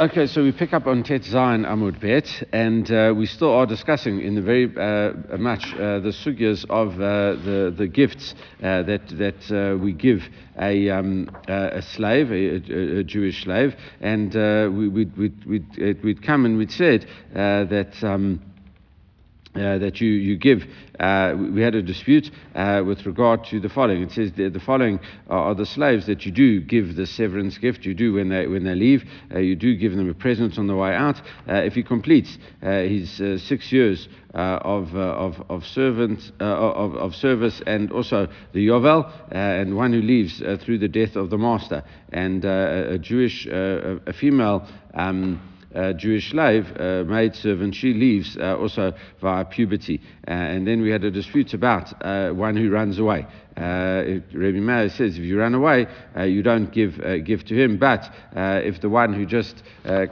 Okay, so we pick up on Tet Zayin Amud Bet, and uh, we still are discussing in the very uh, much uh, the sugyas of uh, the the gifts uh, that that uh, we give a um, a slave, a, a, Jewish slave, and we, would we'd, we'd, we'd, come and we'd said that. Um, uh, that you, you give. Uh, we had a dispute uh, with regard to the following. It says the, the following are, are, the slaves that you do give the severance gift. You do when they when they leave. Uh, you do give them a present on the way out. Uh, if he completes his six years of, of of servant of, of service and also the yovel and one who leaves through the death of the master and a Jewish a female. Um, uh, Jewish slave, uh, maid servant, she leaves uh, also via puberty. Uh, and then we had a dispute about uh, one who runs away. Uh, Rabbi Meir says if you run away, you don't give give to him. But if the one who just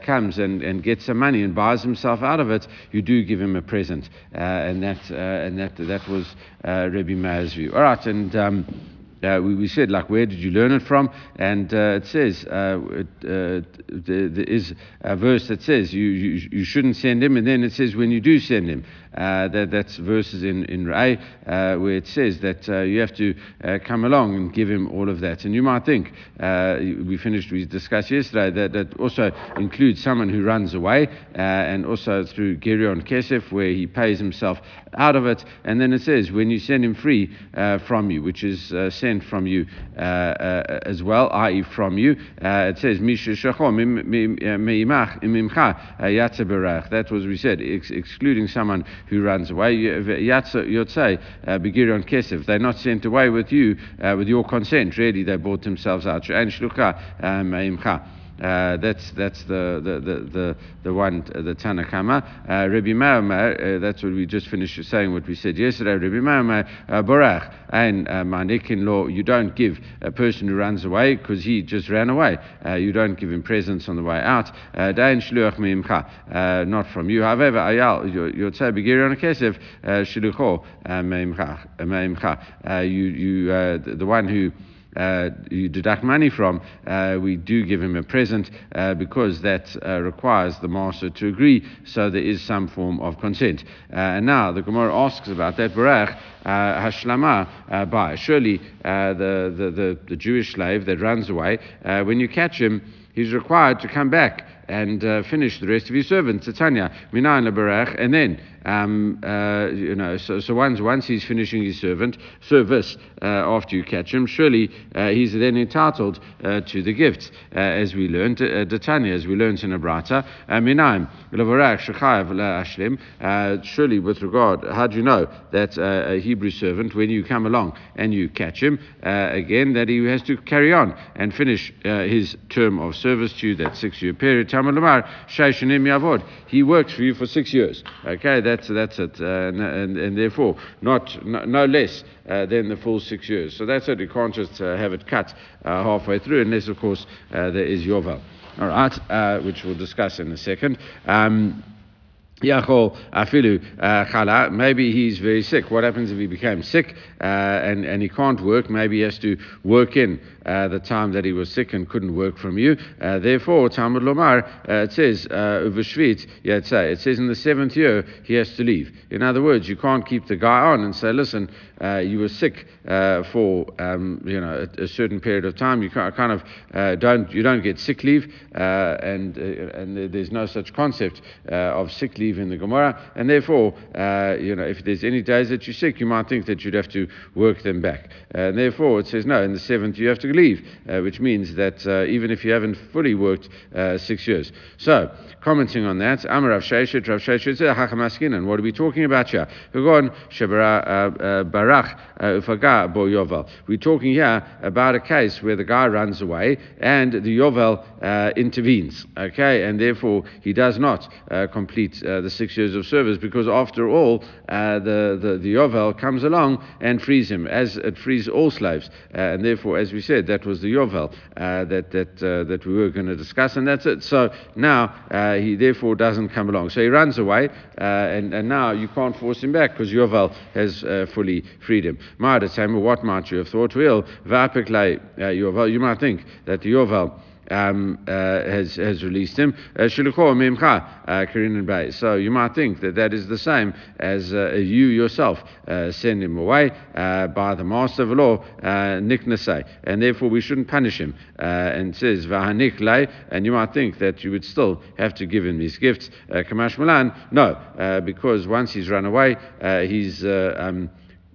comes and, and gets some money and buys himself out of it, you do give him a present. and that and that that was Rabbi Meir's view. All right, and. Um, uh, we, we, said, like, where did you learn it from? And uh, it says, uh, it, uh, there, is a verse that says you, you, you, shouldn't send him, and then it says when you do send him. Uh, that, that's verses in, in Re'eh uh, where it says that you have to come along and give him all of that. And you might think, we finished, we discussed yesterday, that that also includes someone who runs away, and also through Gerion Kesef, where he pays himself out of it. And then it says, when you send him free from you, which is sent sent from you uh, uh, as well, i.e., from you. Uh, it says, That was, we said, ex- excluding someone who runs away. Begirion Kesef. They're not sent away with you, with your consent. Really, they bought themselves out. Uh, that's that's the the the the, the one the Tanna Kamma. Uh, Rabbi Meir, uh, that's what we just finished saying. What we said yesterday. Rabbi Meir, uh, Borach and uh, law. You don't give a person who runs away because he just ran away. Uh, you don't give him presents on the way out. Uh, Dain shluach not from you. However, ayal yotzei begirion kesef shlucho meimcha. You you the one who uh, you deduct money from, uh, we do give him a present uh, because that uh, requires the master to agree, so there is some form of consent. Uh, and now the Gemara asks about that. Barach uh, hashlama by surely the, the, the, the, Jewish slave that runs away, when you catch him, he's required to come back and uh, finish the rest of his servants. Tanya, Minayin Leberach, and then um, uh, you know, so, so once once he's finishing his servant service uh, after you catch him, surely uh, he's then entitled uh, to the gifts, uh, as we learned uh, Tanya, as we learned in Abrata. Shechayev Ashlim. Surely, with regard, how do you know that a Hebrew servant, when you come along and you catch him again, that he has to carry on and finish his term of service to you, that six-year period. He works for you for six years. Okay, that's that's it, uh, and, and, and, therefore not no, no less uh, than the full six years. So that's it. You can't just uh, have it cut halfway through, unless of course there is yovel. All right, which we'll discuss in a second. Um, Yachol afilu chala. Maybe he's very sick. What happens if he became sick uh, and and he can't work? Maybe he has to work in uh, the time that he was sick and couldn't work from you. Uh, therefore, Talmud Lomar uh, it says uvashvit yatzai. It says in the seventh year he has to leave. In other words, you can't keep the guy on and say, listen, uh, you were sick uh, for um, you know a, a, certain period of time. You kind of uh, don't you don't get sick leave, and and there's no such concept of sick leave in the Gemara, and therefore you know if there's any days that you're sick, you might think that you'd have to work them back. and therefore, it says no. In the seventh, you have to leave, which means that even if you haven't fully worked six years. So commenting on that, Amar Rav Sheshet, Rav Sheshet, and what are we talking about here? We're talking here about a case where the guy runs away and the yovel uh, intervenes, okay, and therefore he does not uh, complete uh, the six years of service because after all, uh, the, the, the yovel comes along and frees him, as it frees all slaves, uh, and therefore, as we said, that was the yovel uh, that that uh, that we were going to discuss, and that's it. So now uh, he therefore doesn't come along, so he runs away, uh, and, and now you can't force him back because yovel has fully freed freedom. What might you have thought? Well, you might think that the yovel um, uh, has, has released him. Uh, uh. So you might think that that is the same as uh, you yourself uh, send him away uh, by the master of law, Niknasei, and therefore we shouldn't punish him. and says and you might think that you would still have to give him these gifts. Kamash Malan, no, because once he's run away, he's um,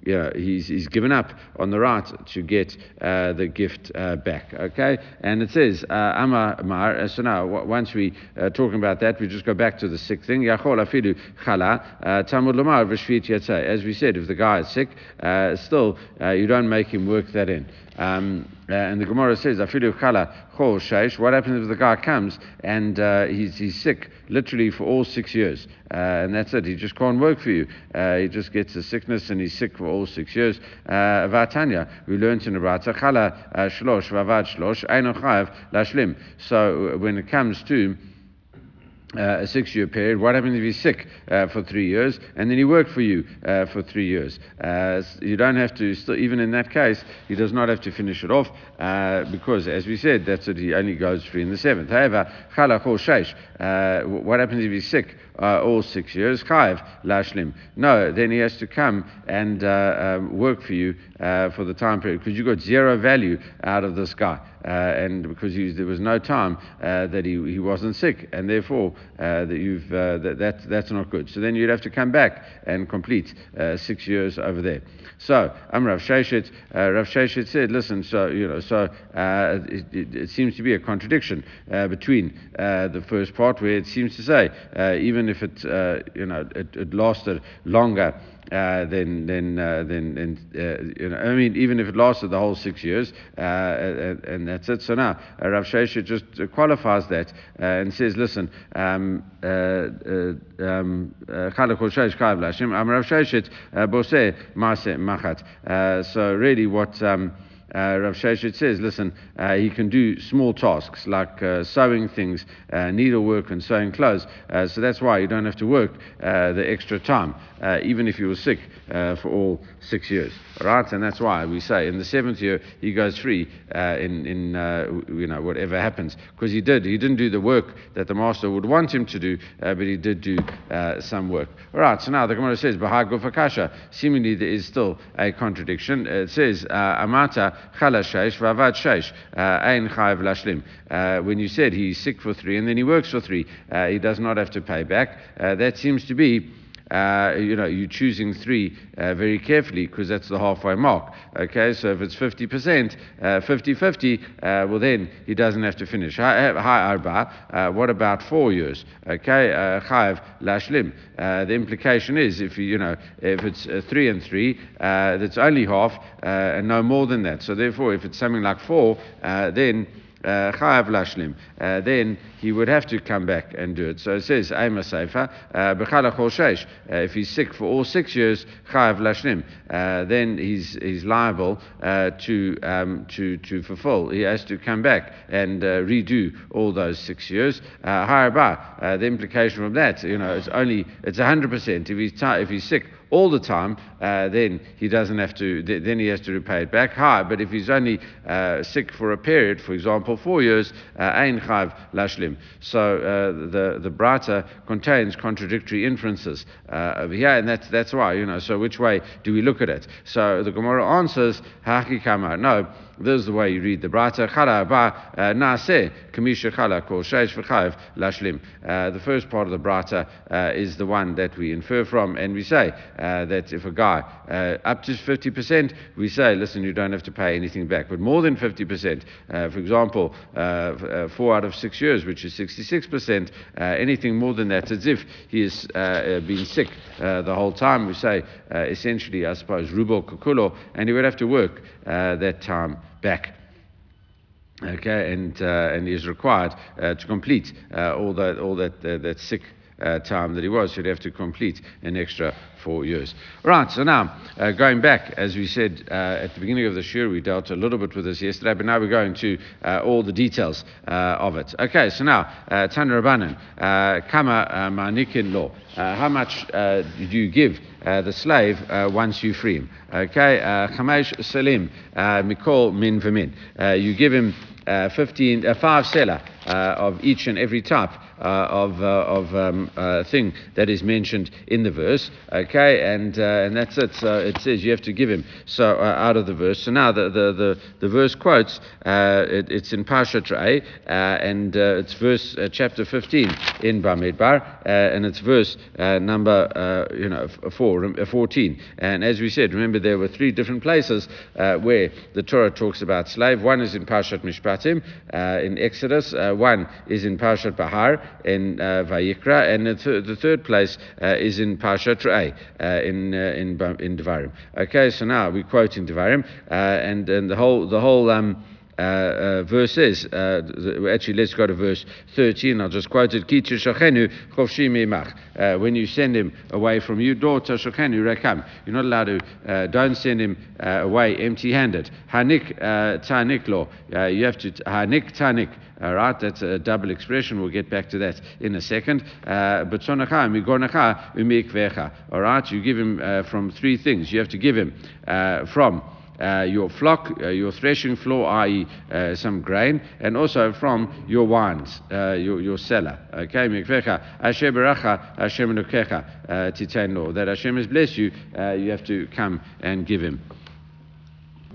yeah, he's, he's given up on the right to get uh, the gift uh, back. Okay, and it says uh, Amar Mar. Uh, so now, once we uh, talking about that, we just go back to the sick thing. Yachol afidu chala uh, tamud v'shvit As we said, if the guy is sick, still you don't make him work that in. Um, uh, and the Gemara says, "Afilu chala chol sheish." What happens if the guy comes and uh, he's, he's sick, literally for all six years, uh, and that's it. He just can't work for you. Uh, he just gets a sickness and he's sick for all six years. Uh, Vatanya, we learned in the Brata, chala uh, shlosh vavad shlosh eino chayav lashlim. So when it comes to uh, a six year period. What happens if he's sick uh, for three years and then he worked for you uh, for three years? Uh, you don't have to, still, even in that case, he does not have to finish it off uh, because, as we said, that's what he only goes free in the seventh. However, uh, what happens if he's sick? Uh, all six years, chayv lashlim. No, then he has to come and uh, um, work for you uh, for the time period because you got zero value out of this guy. Uh, and because he, there was no time that he, he wasn't sick, and therefore that you've that, that's that's not good. So then you'd have to come back and complete six years over there. So I'm Rav Sheshet. Rav Sheshet said, listen, so you know, so it, it, it, seems to be a contradiction between the first part where it seems to say even even if it, uh, you know, it, it lasted longer uh, then, then, uh, uh, you know, I mean, even if it lasted the whole six years, uh, and, and, that's it. So now, uh, Rav Sheshet just qualifies that uh, and says, listen, um, um, so really what, um, uh, Rav Sheshet says, listen, uh, he can do small tasks like uh, sewing things, uh, needlework, and sewing clothes. Uh, so that's why you don't have to work uh, the extra time, uh, even if he was sick for all six years. Right? And that's why we say in the seventh year he goes free in, in you know, whatever happens. Because he did. He didn't do the work that the master would want him to do, but he did do some work. All right, so now the Gemara says, Bahag Seemingly there is still a contradiction. It says, Amata chala sheish vavad sheish ein chayiv lashlim. Uh, when you said he's sick for three and then he works for three, uh, he does not have to pay back. Uh, that seems to be uh, you know, you're choosing three uh, very carefully because that's the halfway mark. Okay, so if it's 50%, uh, 50 50, uh, well, then he doesn't have to finish. Hi, Arba, uh, what about four years? Okay, Chayiv Lashlim. The implication is if you, know, if it's three and three, that's only half and no more than that. So therefore, if it's something like four, then uh, chayav lashlim, uh, then he would have to come back and do it. So it says, Aima Seifa, uh, Sheish, if he's sick for all six years, chayav lashlim, then he's, he's liable to, um, to, to fulfill. He has to come back and redo all those six years. Uh, the implication from that, you know, it's only, it's 100%. If he's, t- if he's sick all the time, uh, then he doesn't have to, then he has to repay it back. High, but if he's only uh, sick for a period, for example, four years, uh, ein chayv lashlim. So uh, the the brata contains contradictory inferences uh, over here, and that's that's why you know. So which way do we look at it? So the Gemara answers haki kamar. No. This is the way you read the Brata. Chala ba uh, naaseh kamisha chala kol sheish v'chayv lashlim. Uh, the first part of the Brata uh, is the one that we infer from, and we say uh, that if a guy uh, up to 50%, we say, listen, you don't have to pay anything back. But more than 50%, uh, for example, four out of six years, which is 66%, anything more than that, as if he has been sick the whole time, we say, essentially, I suppose, rubo kukulo, and he would have to work that time back. Okay, and uh, and is required uh, to complete uh, all that all that uh, that sick uh, time that he was. He'd have to complete an extra four years. Right, so now, uh, going back, as we said uh, at the beginning of the year, we dealt a little bit with this yesterday, but now we're going to uh, all the details uh, of it. Okay, so now, uh, Kama Manikin law. how much do you give the slave once you free him? Okay, Chamesh Salim, Mikol Min V'min. You give him uh, 15, uh, five seller uh, Uh, of each and every type uh, of, uh, of um, uh, thing that is mentioned in the verse. Okay, and, uh, and that's it. So it says you have to give him so uh, out of the verse. So now the, the, the, the verse quotes, it, it's in Parshat Re'eh, and it's verse chapter 15 in Bamidbar, and it's verse number you know four, 14. And as we said, remember there were three different places where the Torah talks about slave. One is in Parshat Mishpatim in Exodus. One is in Parshat Bahar in uh, Vayikra, and the, th- the third place uh, is in Parshat Re'eh uh, in in in Devarim. Okay, so now we're quoting Devarim, and and the whole the whole. Um, uh, uh, verses. Uh, actually, let's go to verse 13. I'll just quote it. Uh, when you send him away from you, daughter. You're not allowed to, uh, don't send him uh, away empty handed. Hanik lo. You have to, hanik tanik. All right, that's a double expression. We'll get back to that in a second. All right, you give him from three things. You have to give him from uh, your flock, uh, your threshing floor, i.e., uh, some grain, and also from your wines, uh, your, your cellar. Okay, mikvecha, Hashem beracha, Hashem uh, titain law. That Hashem has blessed you, uh, you have to come and give him.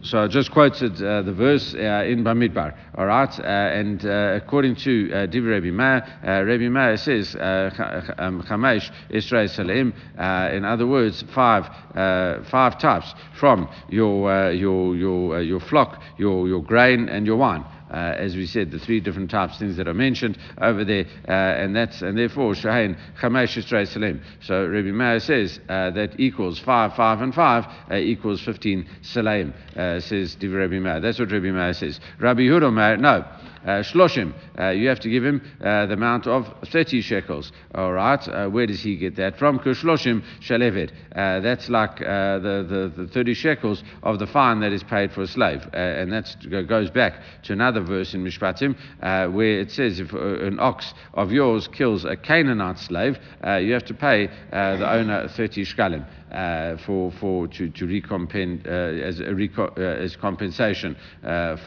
So I just quoted uh, the verse uh, in Bamidbar, all right? Uh, and uh, according to uh, Div Meir, uh, Rabbi Meir says, uh, um, Chamesh Israel Salim, in other words, five, five types from your, your, your, your flock, your, your grain, and your wine as we said, the three different types things that are mentioned over there, uh, and that's and therefore Shahain Chamesh Salim. So Rabbi Meir says uh, that equals five, five, and five uh, equals fifteen Salim. Uh, says Rabbi Meir. That's what Rabbi Meir says. Rabbi Yehuda Meir, no. Uh, shloshim, uh, you have to give him uh, the amount of 30 shekels. All right, where does he get that from? Kushloshim shaleved. Uh, that's like the, the, the 30 shekels of the fine that is paid for a slave. and that goes back to another verse in Mishpatim where it says if an ox of yours kills a Canaanite slave, you have to pay the owner 30 shkalim. Uh, for for to to recompense uh, as a reco- uh, as compensation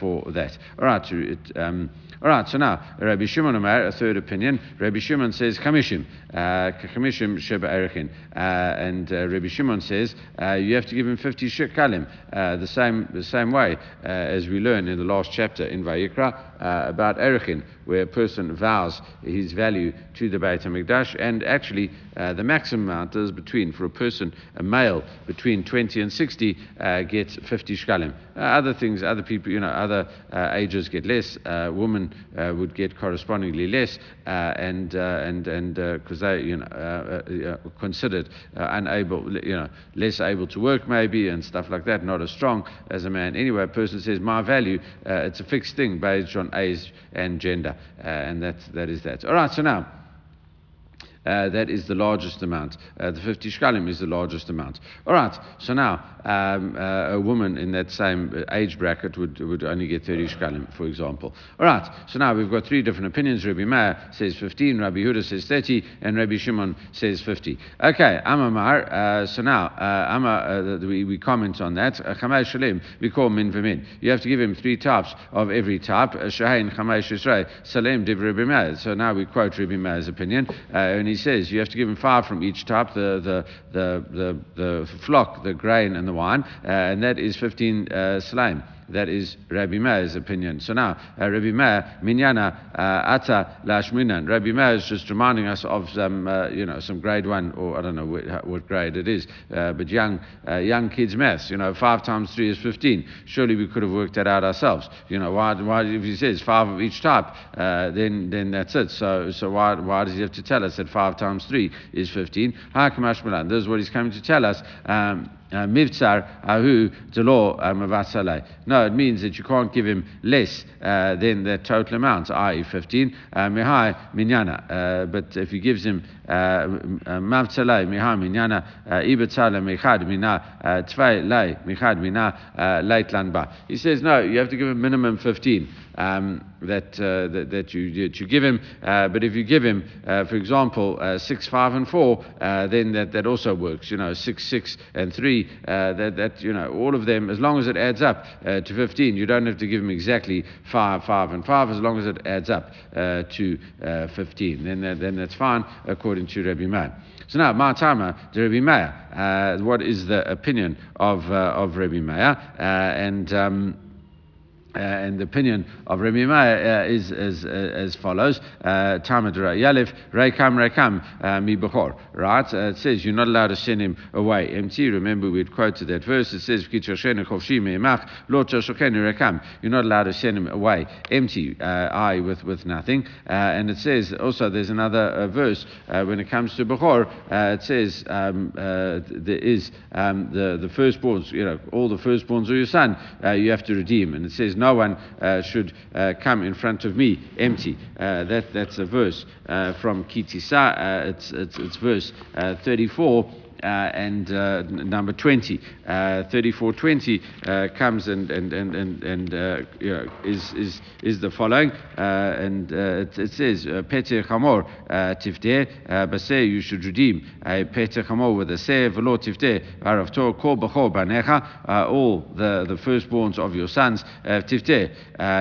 for that. All right. To, it, um, all right, so now Rabbi Shimon Omer, a third opinion. Rabbi Shimon says chamishim, chamishim sheba erechin, and uh, Rabbi Shimon says uh, you have to give him fifty shekalim, uh, the same the same way as we learn in the last chapter in Vayikra Uh, about erechin, where a person vows his value to the Beit Hamikdash, and actually uh, the maximum amount is between for a person, a male between twenty and sixty uh, gets fifty shekalim. other things, other people, you know, other ages get less. women uh, would get correspondingly less, uh, Uh, and uh, and and uh, because they you know uh, considered unable, you know, less able to work maybe and stuff like that, not as strong as a man. Anyway, a person says my value, it's a fixed thing based on age and gender, and that's that is that. All right, so now. Uh, that is the largest amount. Uh, the 50 shkalim is the largest amount. All right, so now um, uh, a woman in that same age bracket would, would only get 30 shkalim, for example. All right, so now we've got three different opinions. Rabbi Meir says 15, Rabbi Yehuda says 30, and Rabbi Shimon says 50. Okay, Amamar, uh, so now uh, Amma, uh, we, we comment on that. Chamay Shalim, we call min v'min. You have to give him three types of every type. Shahain, Chamay Shisrei, Salim, Div Rabbi Meir. So now we quote Rabbi Meir's opinion, and he says you have to give him five from each type the, the, the, the, the flock, the grain, and the wine, uh, and that is 15 uh, slime. That is Rabbi Meir's opinion. So now, uh, Rabbi Meir, Minyana uh, Ata Lashminan. Rabbi Meir is just reminding us of some, uh, you know, some grade one, or I don't know what, what grade it is, uh, but young, uh, young kids' maths. You know, five times three is 15. Surely we could have worked that out ourselves. You know, why, why if he says five of each type, uh, then, then that's it. So, so why, why does he have to tell us that five times three is 15? This is what he's coming to tell us. Um, uh, mivtzar ahu delo uh, mavasalei. No, it means that you can't give him less uh, than the total amount, i.e. 15. Mihai minyana. But if he gives him mavtzalei mihai minyana ibetzale michad mina tvei lei michad mina leit lanba. He says no, you have to give him minimum 15. um, that, uh, that, that, you, that you give him. Uh, but if you give him, uh, for example, uh, 6, 5, and 4, uh, then that, that also works. You know, 6, 6, and 3, uh, that, that, you know, all of them, as long as it adds up uh, to 15, you don't have to give them exactly 5, 5, and 5, as long as it adds up uh, to uh, 15. Then, that, then that's fine, according to Rabbi Meir. So now, Ma'atama, the Rabbi Meir, what is the opinion of, of Rabbi Meir? and um, uh, and the opinion of Meir uh, is as, uh, as follows: uh, Tamad Yalif Reikam Reikam uh, Mi Bechor. Right? Uh, it says you're not allowed to send him away empty. Remember, we quoted that verse. It says You're not allowed to send him away empty, I with with nothing. and it says also there's another verse when it comes to Bechor. it says um, there is um, the the firstborns. You know, all the firstborns of your son you have to redeem. And it says no one uh, should uh, come in front of me empty. Uh, that, that's a verse uh, from Ki Tisa, it's, it's, it's verse 34 uh, Uh, and uh, number 20. Uh, 3420 uh, comes and, and, and, and, and uh, you know, is, is, is the following. and it, it, says, Peter Chamor Tifte Baseh, you should redeem Peter Chamor with a Seh Velo Tifte Aravtor Kol Bachor Banecha, all the, the firstborns of your sons, Tifte,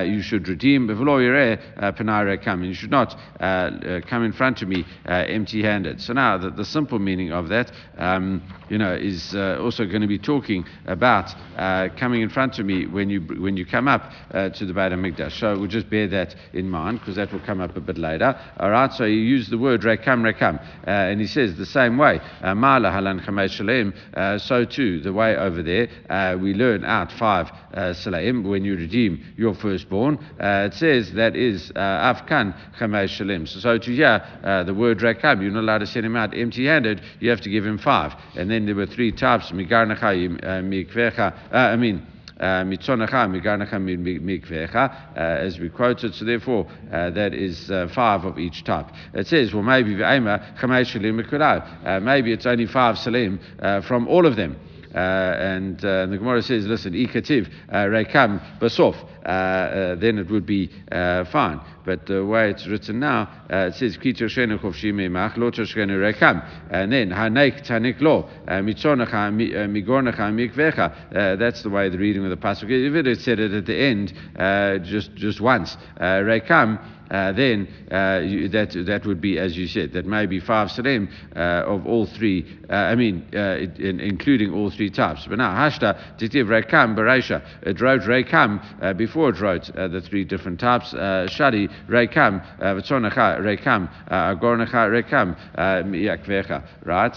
you should redeem Velo Yere Panare come. You should not come in front of me empty handed. So now, the, the simple meaning of that. Uh, um, you know, is uh, also going to be talking about uh, coming in front of me when you when you come up uh, to the Beit Hamikdash. So we'll just bear that in mind because that will come up a bit later. All right. So he used the word rekam rekam, uh, and he says the same way. Uh, Mala halan. Uh, so too the way over there we learn out five salaim when you redeem your firstborn. it says that is afkan chamesh shalem. So, to hear the word rekam, you're not allowed to send him out empty-handed. You have to give him five And then there were three types, migarnacha, uh, mikvecha, uh, I mean, uh, mitzonacha, migarnacha, mikvecha, as we quoted. So therefore, uh, that is uh, five of each type. It says, well, maybe uh, maybe it's only five salim from all of them. Uh, and uh, the Gemara says, listen, ikativ uh, rekam basof, uh, uh, then it would be uh, fine. But the way it's written now, it says kitur shenu chofshi mach lo tashkenu rekam, and then hanek tanik lo mitzonacha migornacha mikvecha. That's the way the reading of the pasuk. If it had said it at the end, just just once, rekam uh, Uh, then uh, you, that that would be, as you said, that may be five salem uh, of all three. Uh, I mean, uh, in, including all three types. But now hashta titiv rekam bereisha. It uh, wrote rekam uh, before it wrote the three different types. Shadi rekam v'tzonacha rekam agornacha rekam yakvecha. Right.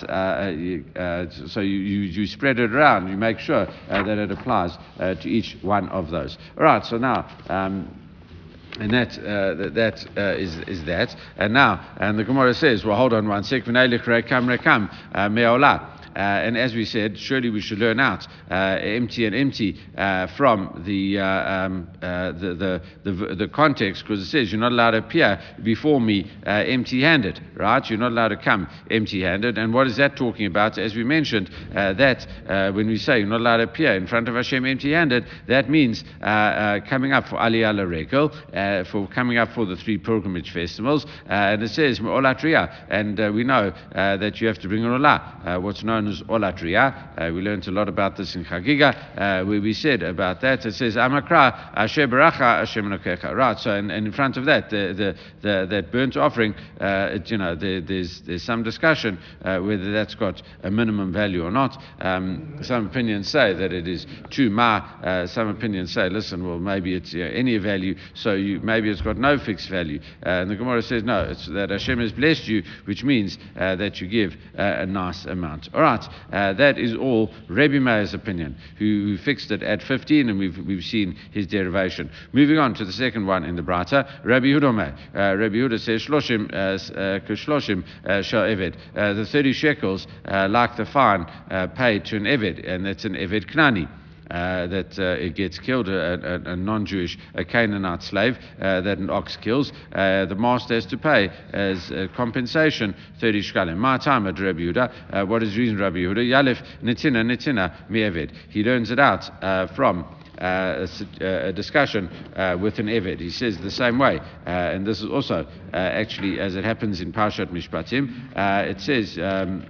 so you, you, you spread it around. You make sure that it applies to each one of those. All right. So now. Um, and that, uh, that uh, is, is that. And now, and the Gemara says, well, hold on one sec. Uh, and as we said, surely we should learn out uh, empty and empty uh, from the, uh, um, uh, the, the, the, the, context because it says you're not allowed to appear before me uh, empty handed, right? You're not allowed to come empty handed. And what is that talking about? As we mentioned, that when we say you're not allowed to appear in front of Hashem empty handed, that means coming up for Aliyah LaRegel, for coming up for the three pilgrimage festivals. and it says, and we know that you have to bring an Olah, what's known Olat Re'iyah. Uh, we learned a lot about this in Chagiga, uh, where we said about that. It says, Amakra, Asher Baracha, Menokecha. Right, so and, and, in front of that, the, the, the that burnt offering, uh, it, you know, there, there's, there's some discussion uh, whether that's got a minimum value or not. Um, some opinions say that it is too ma. Uh, some opinions say, listen, well, maybe it's you know, any value, so you, maybe it's got no fixed value. Uh, and the Gemara says, no, it's that Hashem has blessed you, which means that you give a nice amount. All right uh, that is all Rebbe Meir's opinion, who, who, fixed it at 15, and we've, we've seen his derivation. Moving on to the second one in the Brata, Rabbi Yehuda uh, Rabbi Yehuda says, Shloshim, uh, uh Shloshim uh. Uh, the 30 shekels, like the fine paid to an Eved, and that's an Eved Knani. Uh, that uh, it gets killed, a, a, a non-Jewish, a Canaanite slave uh, that an ox kills, the master has to pay as compensation 30 shkalim. My time at Rabbi Yehuda, what is reason Rabbi Yehuda? Yalef nitina nitina mi'eved. He learns it out from uh, a, a, discussion uh, with an Eved. He says the same way, uh, and this is also actually as it happens in Parshat Mishpatim. it says. Um,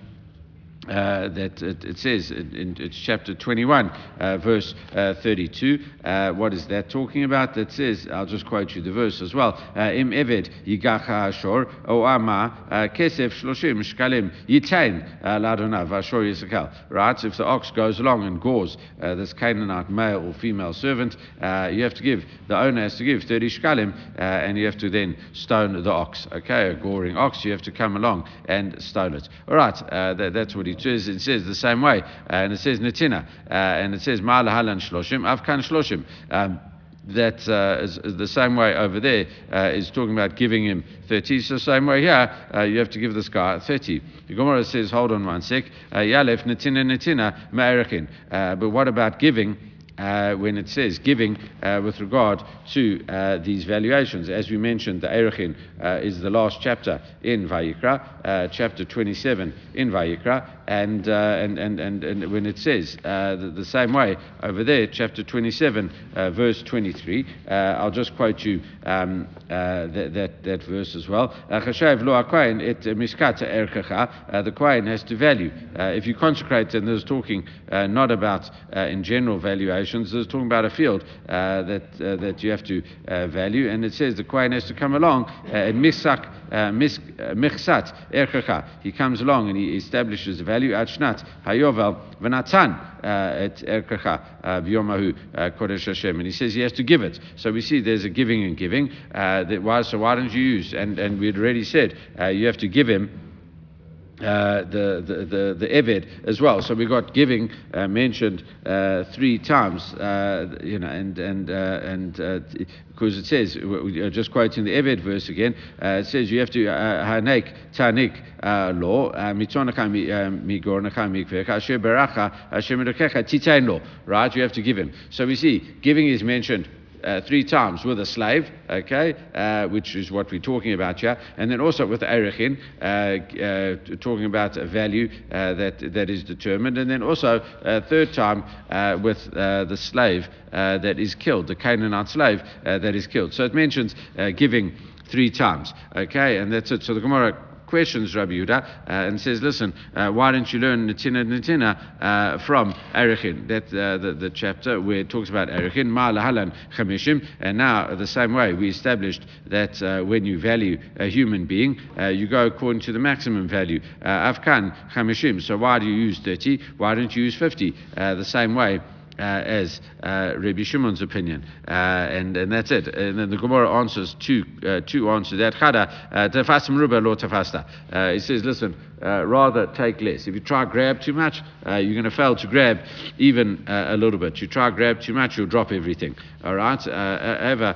uh, that it, it says in, it's chapter 21, uh, verse uh, 32. Uh, what is that talking about? That says, I'll just quote you the verse as well. Uh, Im eved yigacha ashor o ama uh, kesef shloshim shkalim yitain ladona vashor yisakal. Right? So if the ox goes along and gores this Canaanite male or female servant, you have to give, the owner has to give 30 shkalim, and you have to then stone the ox. Okay, a goring ox, you have to come along and stone it. All right, that, that's what he says, it says the same way, and it says Netina, uh, and it says Ma'al Halan Shloshim, Afkan Shloshim. Um, that uh, is, is, the same way over there uh, is talking about giving him 30. So the same way here, uh, you have to give this guy 30. The Gemara says, hold on one sec. Uh, Yalef netina netina ma'erechin. Uh, but what about giving? Uh, when it says giving uh, with regard to uh, these valuations. As we mentioned, the Erechin uh, is the last chapter in Vayikra, uh, chapter 27 in Vayikra, and, uh, and, and, and, and, when it says the, the, same way over there, chapter 27, verse 23, I'll just quote you um, that, that, that, verse as well. The Kohen has to value. if you consecrate, and there's talking not about in general valuation, nations. It's talking about a field uh, that uh, that you have to uh, value, and it says the Kohen has to come along uh, and misak uh, michsat uh, erchacha. He comes along and he establishes the value at shnat hayovel v'natan et erchacha v'yomahu kodesh Hashem, and he says he has to give it. So we see there's a giving and giving. that why, so why don't you use? And and we'd already said you have to give him uh, the, the, the, the Eved as well. So we got giving uh, mentioned uh, three times, uh, you know, and, and, uh, and because it says, just quoting the Eved verse again, it says you have to hanek tanik law, mitzonacham migornacham mikvech, asher beracha, asher law, right? You have to give him. So we see giving is mentioned uh, three times with a slave, okay, uh, which is what we're talking about here, and then also with Erechin, uh, uh, talking about a value uh, that, that is determined, and then also a third time with the slave that is killed, the Canaanite slave that is killed. So it mentions giving three times, okay, and that's it. So the Gemara questions Rabbi Yehuda uh, and says, listen, uh, why don't you learn Natina Natina uh, from Erechin? That the, the chapter where it talks about Erechin, Ma'alahalan Chamishim, and now the same way we established that when you value a human being, you go according to the maximum value. Afkan Chamishim. So why do you use 30? Why don't you use 50? the same way as uh, Rabbi Shimon's opinion, uh, and and that's it. And then the Gemara answers two uh, two answers that. Chada uh, tafastim ruba lo tafasta. Uh, he says, listen, rather take less. If you try grab too much, you're going to fail to grab even a little bit. You try grab too much, you'll drop everything. All right. Ever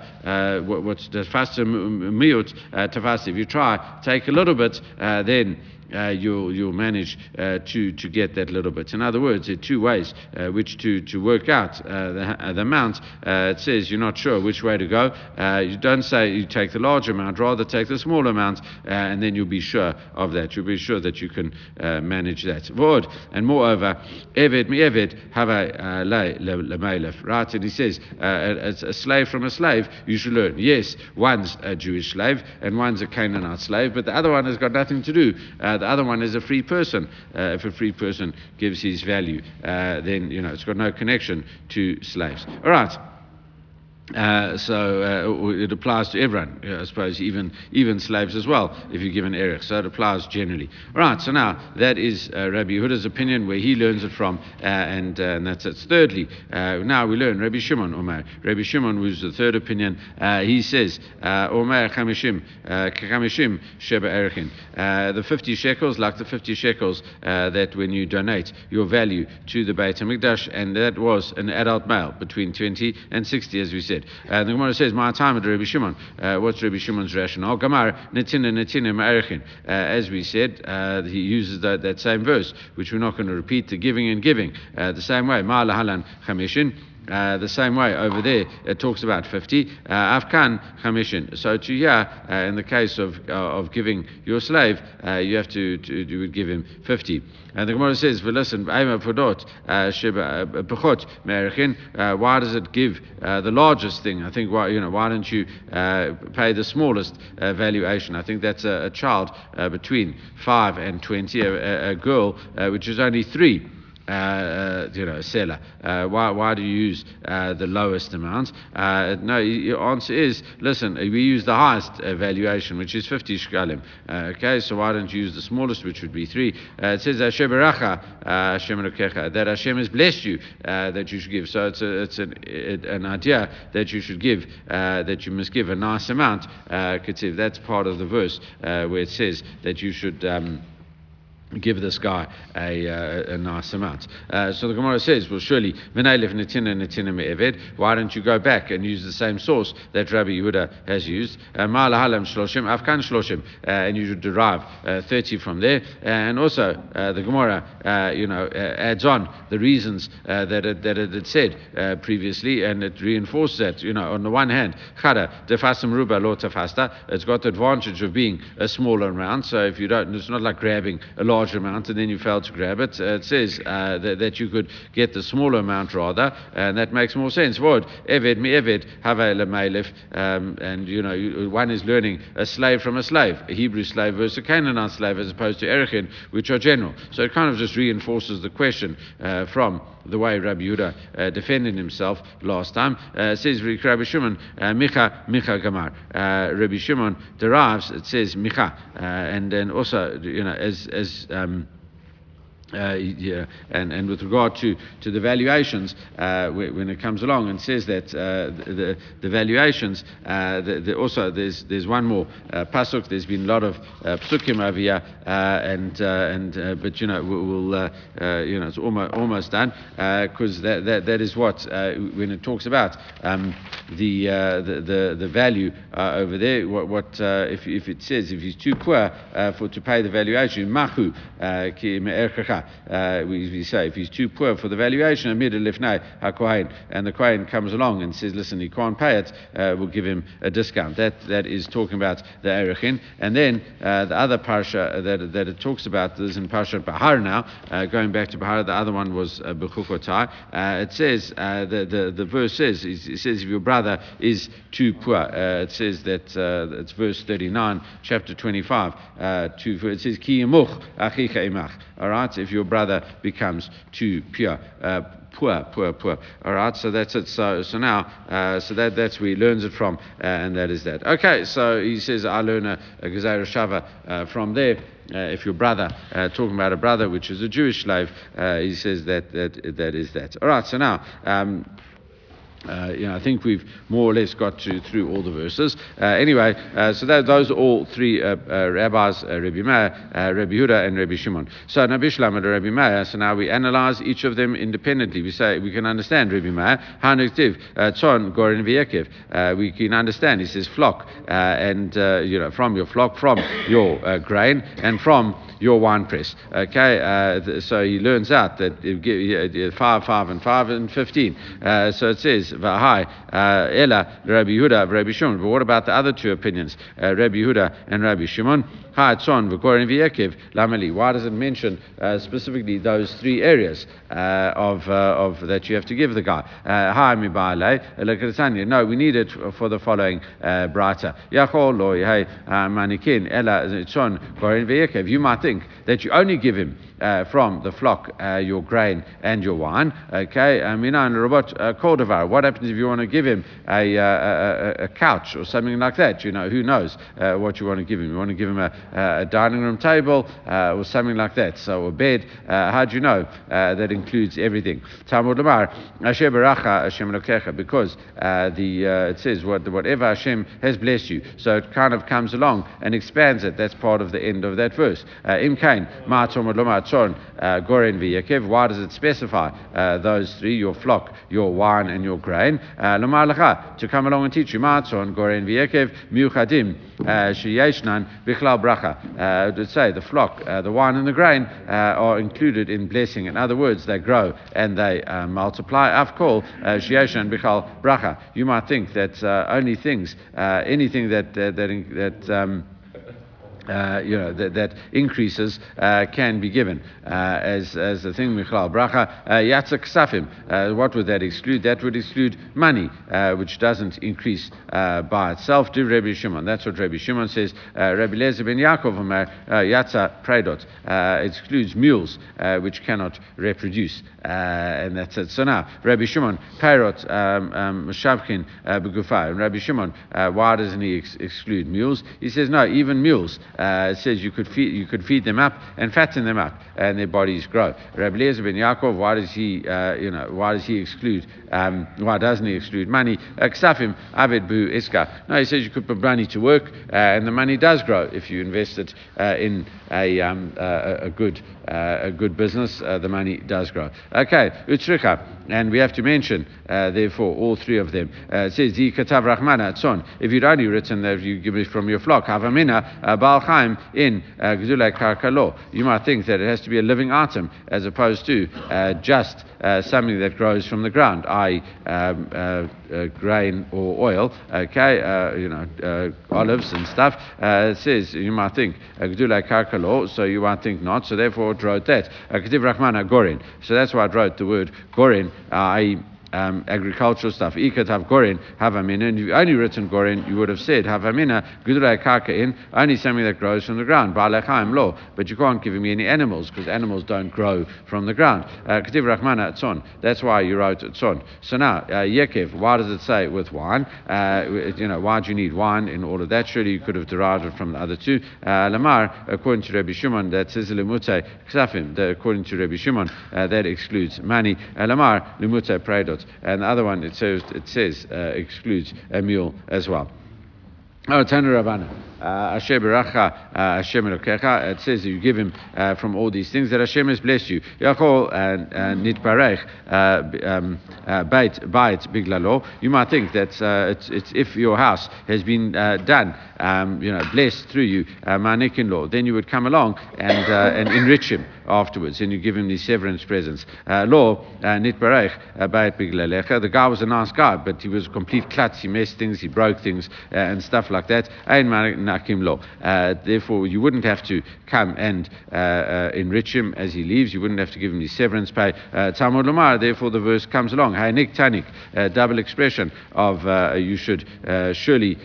what's tafastim miut tafasta. If you try take a little bit, then uh, you'll, you'll manage uh, to, to get that little bit. In other words, there are two ways uh, which to, to work out uh, the, uh, the amount. Uh, it says you're not sure which way to go. you don't say you take the large amount, rather take the small amount, and then you'll be sure of that. You'll be sure that you can manage that. Vod, and moreover, Eved mi Eved have a lemelef, right? And he says, a, a slave from a slave, you should learn. Yes, one's a Jewish slave and one's a Canaanite slave, but the other one has got nothing to do. Uh, the other one is a free person. Uh, if a free person gives his value, uh, then you know it's got no connection to slaves. All right. Uh, so uh, it applies to everyone, I suppose, even even slaves as well, if you give an erech. So it applies generally. Right. So now that is uh, Rabbi Yehuda's opinion, where he learns it from, uh, and, uh, and that's it. Thirdly, now we learn Rabbi Shimon Omer. Rabbi Shimon, who's the third opinion, he says Omer chamishim chamishim sheba erechin. The fifty shekels, like the fifty shekels that when you donate your value to the Beit Hamikdash, and that was an adult male between twenty and sixty, as we said did. Uh, the Gemara says, "My time at Rabbi Shimon." Uh, what's Rabbi Shimon's rationale? Gamar netina netina ma'erichin. Uh, as we said, uh, he uses that, that same verse, which we're not going to repeat. The giving and giving, uh, the same way. Ma'alahalan chamishin. Uh, the same way over there, it talks about 50. Uh, Afkan Chamishin. So to here, uh, in the case of uh, of giving your slave, uh, you have to, to, you would give him 50. And the Gemara says, well, listen, why does it give the largest thing? I think, why, you know, why don't you pay the smallest valuation? I think that's a, a child between 5 and 20, a, a girl which is only 3 uh, uh, Uh, uh, you know, seller. Uh, why, why do you use uh, the lowest amount? Uh, no, your answer is listen, uh, we use the highest valuation, which is 50 shkalim. okay, so why don't you use the smallest, which would be 3? it says, Hashem that Hashem has blessed you, that you should give. So it's, a, it's an, it, an idea that you should give, that you must give a nice amount. That's part of the verse where it says that you should. Um, give this guy a, uh, a nice amount. Uh, so the Gemara says, well, surely, why don't you go back and use the same source that Rabbi Yehuda has used? Uh, uh and you should derive uh, 30 from there. And also, uh, the Gemara, you know, adds on the reasons that, it, that it had said previously, and it reinforces that, you know, on the one hand, it's got the advantage of being a smaller amount, so if you don't, it's not like grabbing a large larger amount and then you fail to grab it. It says uh, that, that, you could get the smaller amount rather, and that makes more sense. Vod, Eved, mi Eved, um, and you know, one is learning a slave from a slave, a Hebrew slave versus a Canaanite slave, as opposed to Erechin, which are general. So it kind of just reinforces the question uh, from the way Rabbi Yehuda uh, defended himself last time. Uh, says Rabbi Shimon, uh, Micha, Micha Gamar. Uh, Rabbi Shimon derives, it says Micha, uh, and then also, you know, as, as um, uh, yeah, and, and with regard to, to the valuations, uh, when it comes along and says that uh, the, the valuations, uh, the, the also there's there's one more uh, pasuk. There's been a lot of uh, psukim over here, and and but you know we'll, you know it's almost almost done because that, that that is what when it talks about um, the, the, the the value over there. What, what if if it says if he's too poor for to pay the valuation uh, we, we, say if he's too poor for the valuation, amid lifnai hakohen, and the kohen comes along and says, listen, he can't pay it, uh, we'll give him a discount. That that is talking about the erechin. And then uh, the other parsha that, that it talks about is in parsha Bahar now, uh, going back to Bahar. The other one was uh. Uh, it says uh, the, the the verse says it says if your brother is too poor, it says that it's verse 39, chapter 25. to, it says ki achicha imach. All right, if your brother becomes too pure. Uh, poor, poor, poor. All right, so that's it. So, so now, uh, so that, that's where he learns it from, uh, and that is that. Okay, so he says, I learn a, a Shava uh, from there. Uh, if your brother, uh, talking about a brother which is a Jewish slave, he says that, that that is that. All right, so now. Um, uh, you know, I think we've more or less got to, through all the verses. Uh, anyway, uh, so that, those are all three uh, uh, rabbis, uh, Rabbi Meir, Rabbi Yehuda, and Rabbi Shimon. So Rabbi Shlam and Rabbi Meir, so now we analyze each of them independently. We say, we can understand Rabbi Meir, Hanuktiv, Tzon, Gorin, Viekev. We can understand, he says, flock, and, you know, from your flock, from your grain, and from your wine press. Okay, uh, so he learns out that five, five, and five, and fifteen. Uh, so it says v'hai uh, ella Rabbi Yehuda, Rabbi Shimon. But what about the other two opinions, uh, Rabbi Yehuda and Rabbi Shimon? Why does it mention uh, specifically those three areas uh, of, uh, of that you have to give the guy? Uh, no, we need it for the following uh, Braita. You might think that you only give him uh, from the flock uh, your grain and your wine. Okay, mean, robot Kordovar. What happens if you want to give him a, a, a, couch or something like that? You know, who knows uh, what you want to give him? You want to give him a, a dining room table uh, or something like that. So a bed. Uh, how do you know that includes everything? Talmud Lamar Asher Baracha Hashem because the it says what, whatever Hashem has blessed you. So it kind of comes along and expands it. That's part of the end of that verse. Im Kain Ma Talmud Lamar uh, Goren V'Yakev. Why does it specify uh, those three, your flock, your wine, and your grain? lomar lecha, to come along and teach you, matzon, goren v'yekev, miuchadim, Uh, sheyeshnan, bichlal bracha. Uh, to say the flock, uh, the wine and the grain are included in blessing. In other words, they grow and they multiply. Afkol, sheyeshnan, bichlal bracha. You might think that only things, anything that, that, that um, uh, you know, that, that increases uh, can be given uh, as, as the thing, Michal Bracha, uh, Yatzak Safim. Uh, what would that exclude? That would exclude money, which doesn't increase by itself. Do Rabbi Shimon. That's what Rabbi Shimon says. Rabbi Eliezer ben Yaakov Yatza Predot excludes mules, which cannot reproduce. and that's it. So now, Rabbi Shimon, Perot, Mashavkin, um, Begufay. Rabbi Shimon, why doesn't he ex- exclude mules? He says, no, even mules it says you could feed you could feed them up and fatten them up, and their bodies grow. Rabbi Eliezer ben Yaakov, why does he uh, you know why does he exclude? Um, why doesn't he exclude money? Ksafim avid bu iska. No, he says you could put money to work, uh, and the money does grow if you invest it uh, in a, um, a good uh, a good business, uh, the money does grow. Okay, utzrika, and we have to mention, uh, therefore, all three of them. Uh, it says, Katav Rahmana Tzon. If you'd only written that you give it from your flock, Havamina uh, Baal Chaim in uh, Gdulei Karkalo, you might think that it has to be a living item as opposed to just something that grows from the ground, i.e., um, grain or oil, okay, you know, olives and stuff. it says, you might think, so you might think not, so therefore wrote that. Ketiv Rahman Gorin. So that's why I wrote the word Gorin. Uh, I um, agricultural stuff. Ikat have gorin, havamina. And if you only written gorin, you would have said havamina, gudrai kaka in, only something that grows from the ground. Ba'alechaim lo. But you can't give me any animals because animals don't grow from the ground. Uh, Ketiv Rahmana tzon. That's why you wrote tzon. So now, uh, why does it say with wine? Uh, you know, why do you need wine in all of that? Surely you could have derived it from the other two. Uh, Lamar, according to Rabbi Shimon, that says lemute ksafim. According to Rabbi Shimon, uh, that excludes money. Uh, Lamar, lemute predot and the other one it says it says uh, excludes a mule as well. Oh, Tanu Ravana. Uh, Asher Beracha uh, Hashem Elokecha. It says you give him uh, from all these things that Hashem has blessed you. Yachol Nitbarech um, Bait Bait Biglalo. You might think that it's, it's if your house has been done, um, you know, blessed through you, uh, Manikin law, then you would come along and uh, and enrich him afterwards, and you give him these severance presents. Uh, law Nitbarech Bait Biglalecha. The guy was a nice guy, but he was a complete klutz. He messed things, he broke things, and stuff like that. Ein nakim. Uh, therefore, you wouldn't have to come and uh, uh, enrich him as he leaves. You wouldn't have to give him the severance pay. Talmud Lomar, therefore, the verse comes along. Hainik tanik, double expression of you should surely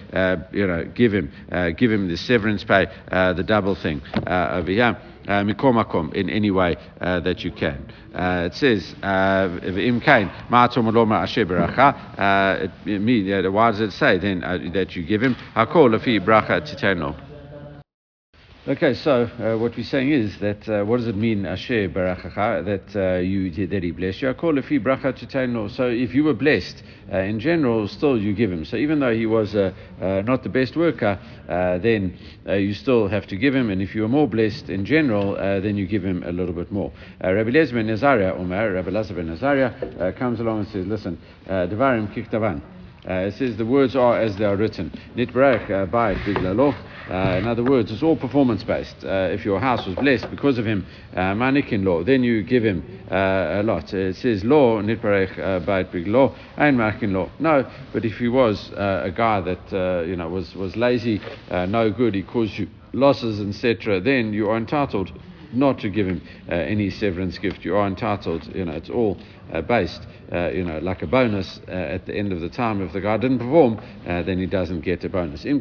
you know give him Uh, give him the severance pay, uh, the double thing uh, over here. Mikomakom in any way uh, that you can. Uh, it says, Im Kain, Ma'atom Oloma Asher Beracha. Why does it say then that you give him? Hakol Lafi Bracha Titeno. Okay, so uh, what we're saying is that uh, what does it mean, Asher Barachacha, that uh, you that he blessed you? Call if he bracha So if you were blessed, uh, in general, still you give him. So even though he was uh, uh, not the best worker, then you still have to give him. And if you are more blessed in general, then you give him a little bit more. Rabbi Lezer Nazaria, Umar, Rabbi Lazar ben Nazaria, comes along and says, listen, Devarim kiktavan. It says the words are as they are written. Nitbarach by biglalo. Uh, in other words, it's all performance based. Uh, if your house was blessed because of him, uh, manikin law, then you give him uh, a lot. It says law, nitbarech bait big law, and manikin law. No, but if he was uh, a guy that you know was was lazy, no good, he caused you losses, etc., then you are entitled not to give him uh, any severance gift. You are entitled, you know, it's all uh, based, uh, you know, like a bonus uh, at the end of the time. If the guy didn't perform, uh, then he doesn't get a bonus. Uh,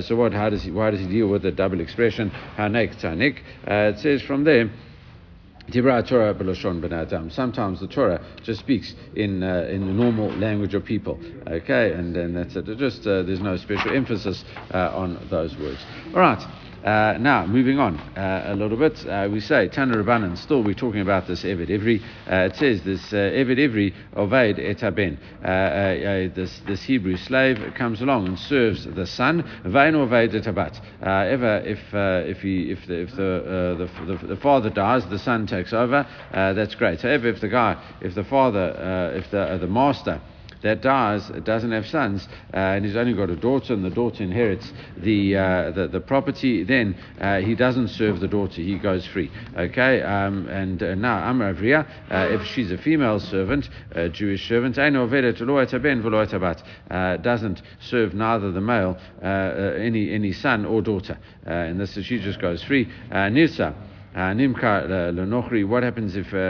so what? How does he? Why does he deal with the double expression hanek tanik? it says from there. Sometimes the Torah just speaks in uh, in the normal language of people, okay, and then that's it. Just uh, there's no special emphasis uh, on those words. All right. Uh, now, moving on uh, a little bit, uh, we say Tanner Rabbanan. Still, we're talking about this Eved Ivri. Uh, it says this uh, Eved Ivri Oved etaben. Uh, this this Hebrew slave comes along and serves the son. Vain Oved etabat. Ever if if he if the if the, the, the, the father dies, the son takes over. that's great. However, if the guy if the father if the the master that dies doesn't have sons uh, and he's only got a daughter and the daughter inherits the uh, the, the, property, then uh, he doesn't serve the daughter. He goes free. Okay, um, and uh, now Amr Avriya, uh, if she's a female servant, a Jewish servant, uh, doesn't serve neither the male any any son or daughter, and this she just goes free. Nirsa. Uh, Nimka lenochri. What happens if uh, uh,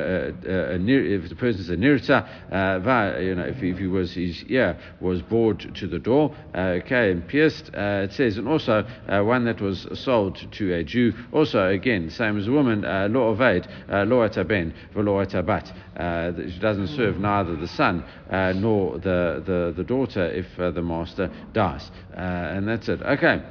uh if the person's a nirta? Uh, you know, if, if he was his ear was bored to the door, uh, okay, and pierced. it says, and also one that was sold to a Jew. Also, again, same as a woman. Lo ovaid, lo ataben, velo atabat. She doesn't serve neither the son nor the, the, the daughter if the master dies. and that's it. Okay.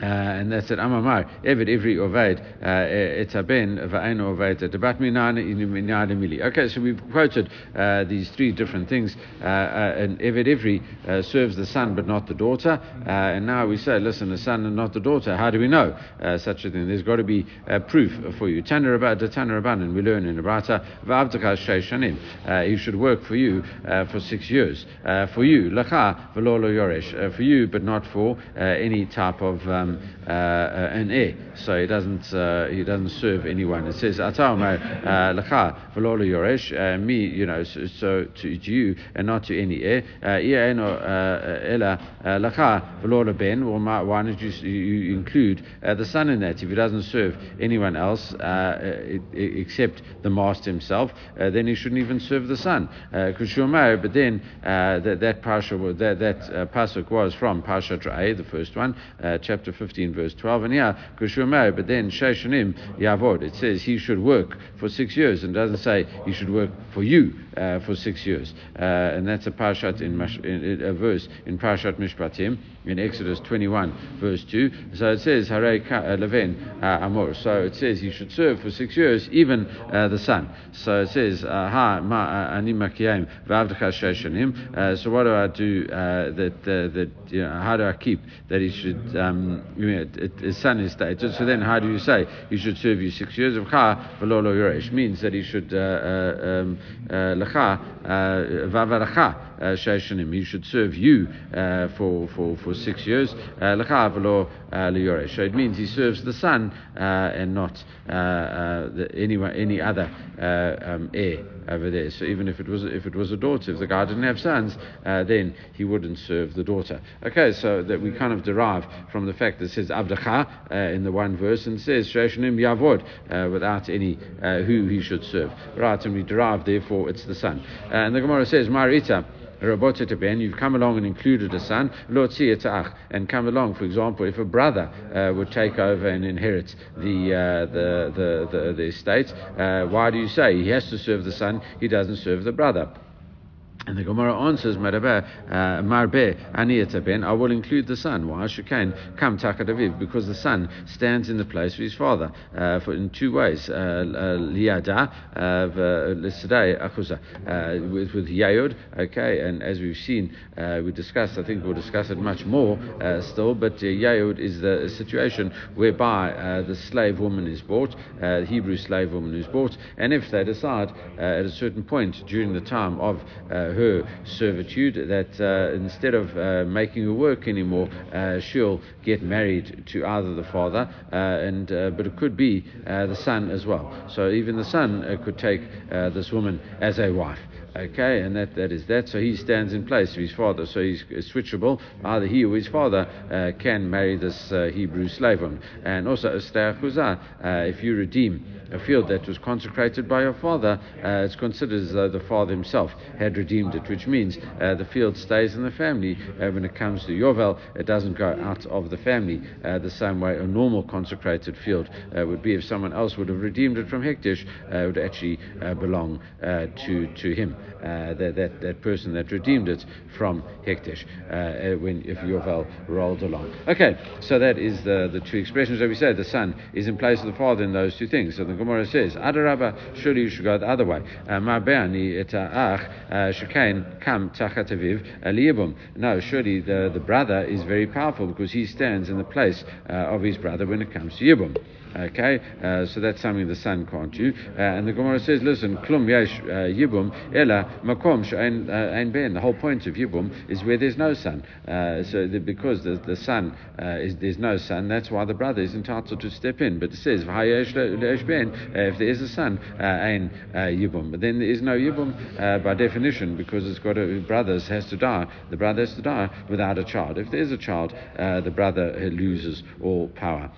Uh, and that's it. Amamar, Eved Ivri Oved, uh, Etaben, Va'eno Oved, Debat Mili. Okay, so we've quoted uh, these three different things. Uh, uh, and Eved Ivri uh, serves the son but not the daughter. and now we say, listen, the son and not the daughter. How do we know such a thing? There's got to be proof for you. Tanner about and we learn in the Braita, Va'abdaka Shanim. He should work for you for six years. for you, Lacha, Velolo Yoresh. For you, but not for any type of. Um, um, uh, uh, an heir, so he doesn't uh, he doesn't serve anyone. It says uh, lecha v'lo yoresh uh, me, you know, so, so to, you and not to any heir. Uh, ela lecha v'lo ben. Well, why don't you, you include the son in that? If he doesn't serve anyone else except the master himself, then he shouldn't even serve the son. But then that that that that pasuk was from Parsha Re'eh, the first one, chapter 15, verse 12. And yeah, married, but then Sheshanim Yavod, it says he should work for six years and doesn't say he should work for you uh, for six years. Uh, and that's a parshat in, in, a verse in Parshat Mishpatim in Exodus 21, verse 2. So it says, Hare uh, uh, Amor. So it says he should serve for six years, even uh, the son. So it says, Ha Ma Ani Makiyim Vavdcha Sheshanim. So what do I do that, that you know, how do I keep that he should, um, his son is dead? So then how do you say he should serve you six years of Cha Velolo Yoresh? Means that he should, um, Lecha, Vavaracha. Uh, He should serve you uh, for, for, for six years. Uh, so it means he serves the son and not the, any, any other um, heir over there. So even if it was if it was a daughter, if the guy didn't have sons, uh, then he wouldn't serve the daughter. Okay, so that we kind of derive from the fact that it says Abdacha uh, in the one verse and says Sheshanim Yavod uh, without any who he should serve. Right, and we derive therefore it's the son. and the Gemara says Marita. Ben, you've come along and included a son, and come along, for example, if a brother uh, would take over and inherit the, uh, the, the, the, the, estate, uh, why do you say he has to serve the son, he doesn't serve the brother? And the Gemara answers, Marbe, uh, ben, I will include the son. Why? Shukain, come Takadaviv, because the son stands in the place of his father uh, for, in two ways. Uh, uh, Liada, Lisadei, Akusa, with, with Yayod, okay, and as we've seen, uh, we discussed, I think we'll discuss it much more uh, still, but Yayod is the situation whereby the slave woman is bought, Hebrew slave woman is bought, and if they decide at a certain point during the time of her servitude, that uh, instead of uh, making her work anymore, uh, she'll get married to either the father, and but it could be the son as well. So even the son could take this woman as a wife. Okay, and that, that is that. So he stands in place of his father. So he's switchable. Either he or his father uh, can marry this uh, Hebrew slave woman. And also, uh, if you redeem a field that was consecrated by your father, uh, it's considered as though the father himself had redeemed it, which means uh, the field stays in the family. Uh, when it comes to Yovel, it doesn't go out of the family the same way a normal consecrated field would be. If someone else would have redeemed it from Hektish, it would actually belong to, to him. Uh, that, that, that person that redeemed it from Hektish uh, when if Yovel rolled along. Okay, so that is the, the two expressions that we said. The son is in place of the father in those two things. So the Gemara says, Adarabba, surely you should go the other way. Ma be'ani et ach shekain kam tachat aviv No, surely the, the brother is very powerful because he stands in the place uh, of his brother when it comes to Yibum. Okay, uh, so that's something the son can't do. Uh, and the Gemara says, listen, klum yesh uh, yibum ela makom she'ain uh, ben. The whole point of yibum is where there's no son. Uh, so the, because the, the son uh, is there's no son, that's why the brother is entitled to step in. But it says v'hayesh ben. If there is a son, ain yibum. But then there is no yibum by definition because it's got a brothers has to die. The brother has to die without a child. If there's a child, the brother loses all power.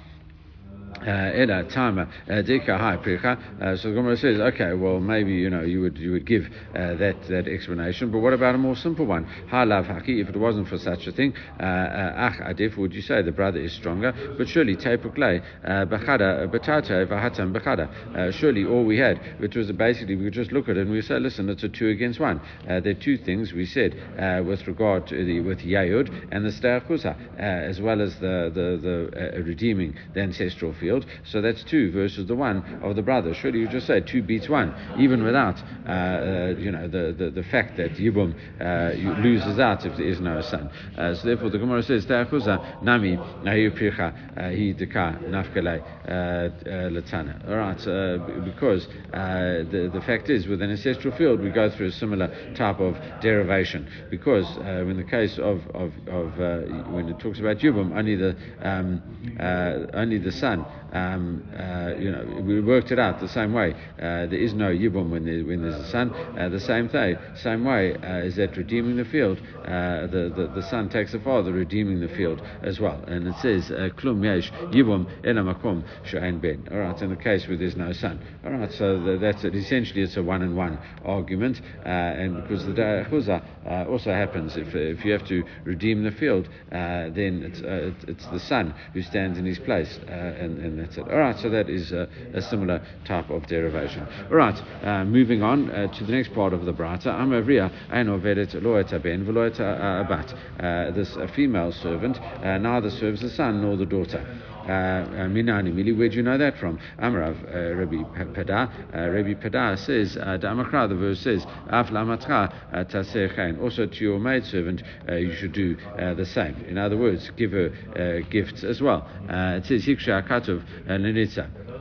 Uh, Ela Tama uh, Dika Hai Pricha. Uh, so the Gemara says, okay, well maybe you know you would you would give uh, that that explanation, but what about a more simple one? Halav Haki, if it wasn't for such a thing, uh, uh, Ach Adif, would you say the brother is stronger? But surely Tepukle Bechada Batate Vahatam Bechada. Surely all we had, which was basically we would just look at it and we say, listen, it's a two against one. there are two things we said with regard to the with Yayud and the Steachusa, as well as the the, the redeeming the ancestral field field. So that's two versus the one of the brother. Surely you just say two beats one, even without uh, uh, you know the, the, the fact that Yibum uh, loses out if there is no son. Uh, so therefore the Gemara says nami pircha hi deka nafkale latana. All right, because the the fact is with an ancestral field we go through a similar type of derivation because uh, in the case of of, of uh, when it talks about Yibum only the um, uh, only the son um, uh, you know, we worked it out the same way. Uh, there is no yibum when, there, when there's a son. Uh, the same thing, same way uh, is that redeeming the field. Uh, the, the the son takes the father, redeeming the field as well. And it says uh, klum yesh yibum enamakum she'ain ben. All right, in the case where there's no son. All right, so that's it. Essentially, it's a one and one argument, and because the da'achuzah also happens if if you have to redeem the field, then it's it's the son who stands in his place, and, and that's it. All right, so that is a, a similar type of derivation. All right, uh, moving on uh, to the next part of the braita. Amavriya ein ovedet loeta ben veloeta abat. Uh, this a female servant uh, neither serves the son nor the daughter. Uh, uh, Minani Mili, where do you know that from? Amrav, uh, Rabbi Pada. Uh, Rabbi Pada says, uh, Damakra, the verse says, Af lamatra uh, tasechain. Also to your maid maidservant, you should do the same. In other words, give her gifts as well. it says, Hiksha Katov Lenitza.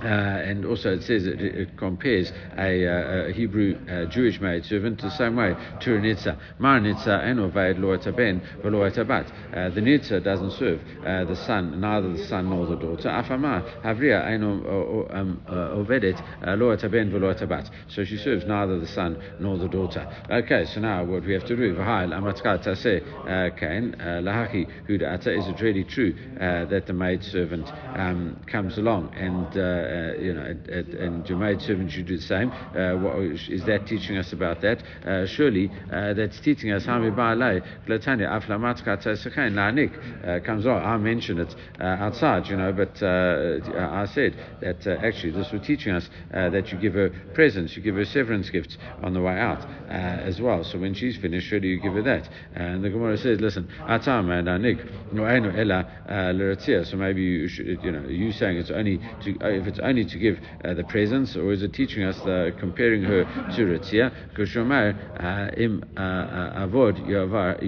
Uh, and also it says it, it compares a, uh, a Hebrew uh, Jewish maidservant to the same way to a nitza. Mar nitza and ovaid lo ben v'lo bat. The nitza doesn't serve uh, the son, neither the son nor the daughter. Afama havria eno um, ovedet lo ben v'lo bat. So she serves neither the son nor the daughter. Okay, so now what we have to do, v'hail amatzka taseh kain lahachi hudata, is it really true that the maidservant um, comes along and uh, you know, and your maid servant should do the same. Uh, what, is that teaching us about that? Uh, surely uh, that's teaching us how we buy comes on. I mentioned it uh, outside, you know, but uh, I said that actually this was teaching us that you give her presents, you give her severance gifts on the way out as well. So when she's finished, surely you give her that. And the Gemara says, listen, so maybe you should, you know, you saying it's only to, if it's only to give uh, the presents, or is it teaching us the, comparing her to Ritzia? Because uh, im uh, uh, avod yavar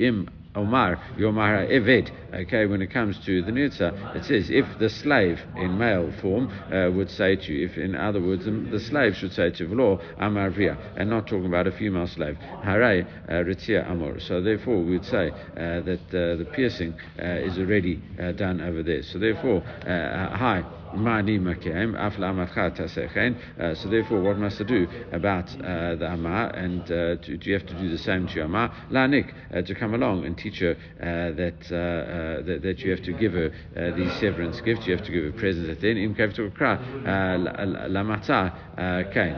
im Omar, Yomara Eved. Okay, when it comes to the Nirza, it says if the slave in male form uh, would say to you, if in other words, the, the slave should say to Vlo, Amar Via, and not talking about a female slave, Hare Ritzia Amor. So therefore, we would say uh, that uh, the piercing is already done over there. So therefore, hi. Uh, so therefore, what must I do about uh, the Amma? And uh, do, do, you have to do the same to your Amma? Lanik, uh, to come along and teach her uh, that, uh, that, that you have to give her these severance gifts. You have to give her presents at the end. Im lamata kain,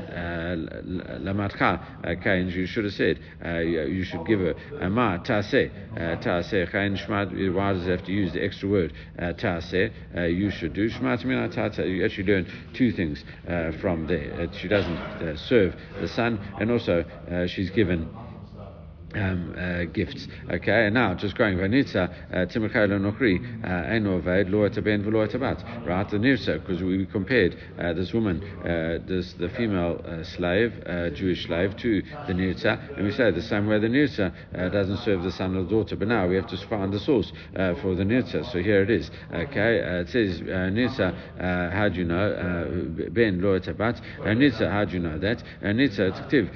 lamatcha kain. You should have said you should give her Amma taseh taseh kain. Why does it have to use the extra word taseh? You should do shmat You actually learn two things uh, from there. she doesn't uh, serve the son, and also uh, she's given um, uh, gifts. Okay, and now just going vanitza uh, timachayla nochri uh, enoved lo ben v'lo the nirsa because we compared uh, this woman, uh, this the female uh, slave, Jewish slave, to the nirsa, and we say the same way the nirsa doesn't serve the son or the daughter. But now we have to find the source for the nirsa. So here it is. Okay, it says nirsa. how do you know ben lo etabat? nirsa, how do you know that? nirsa tiv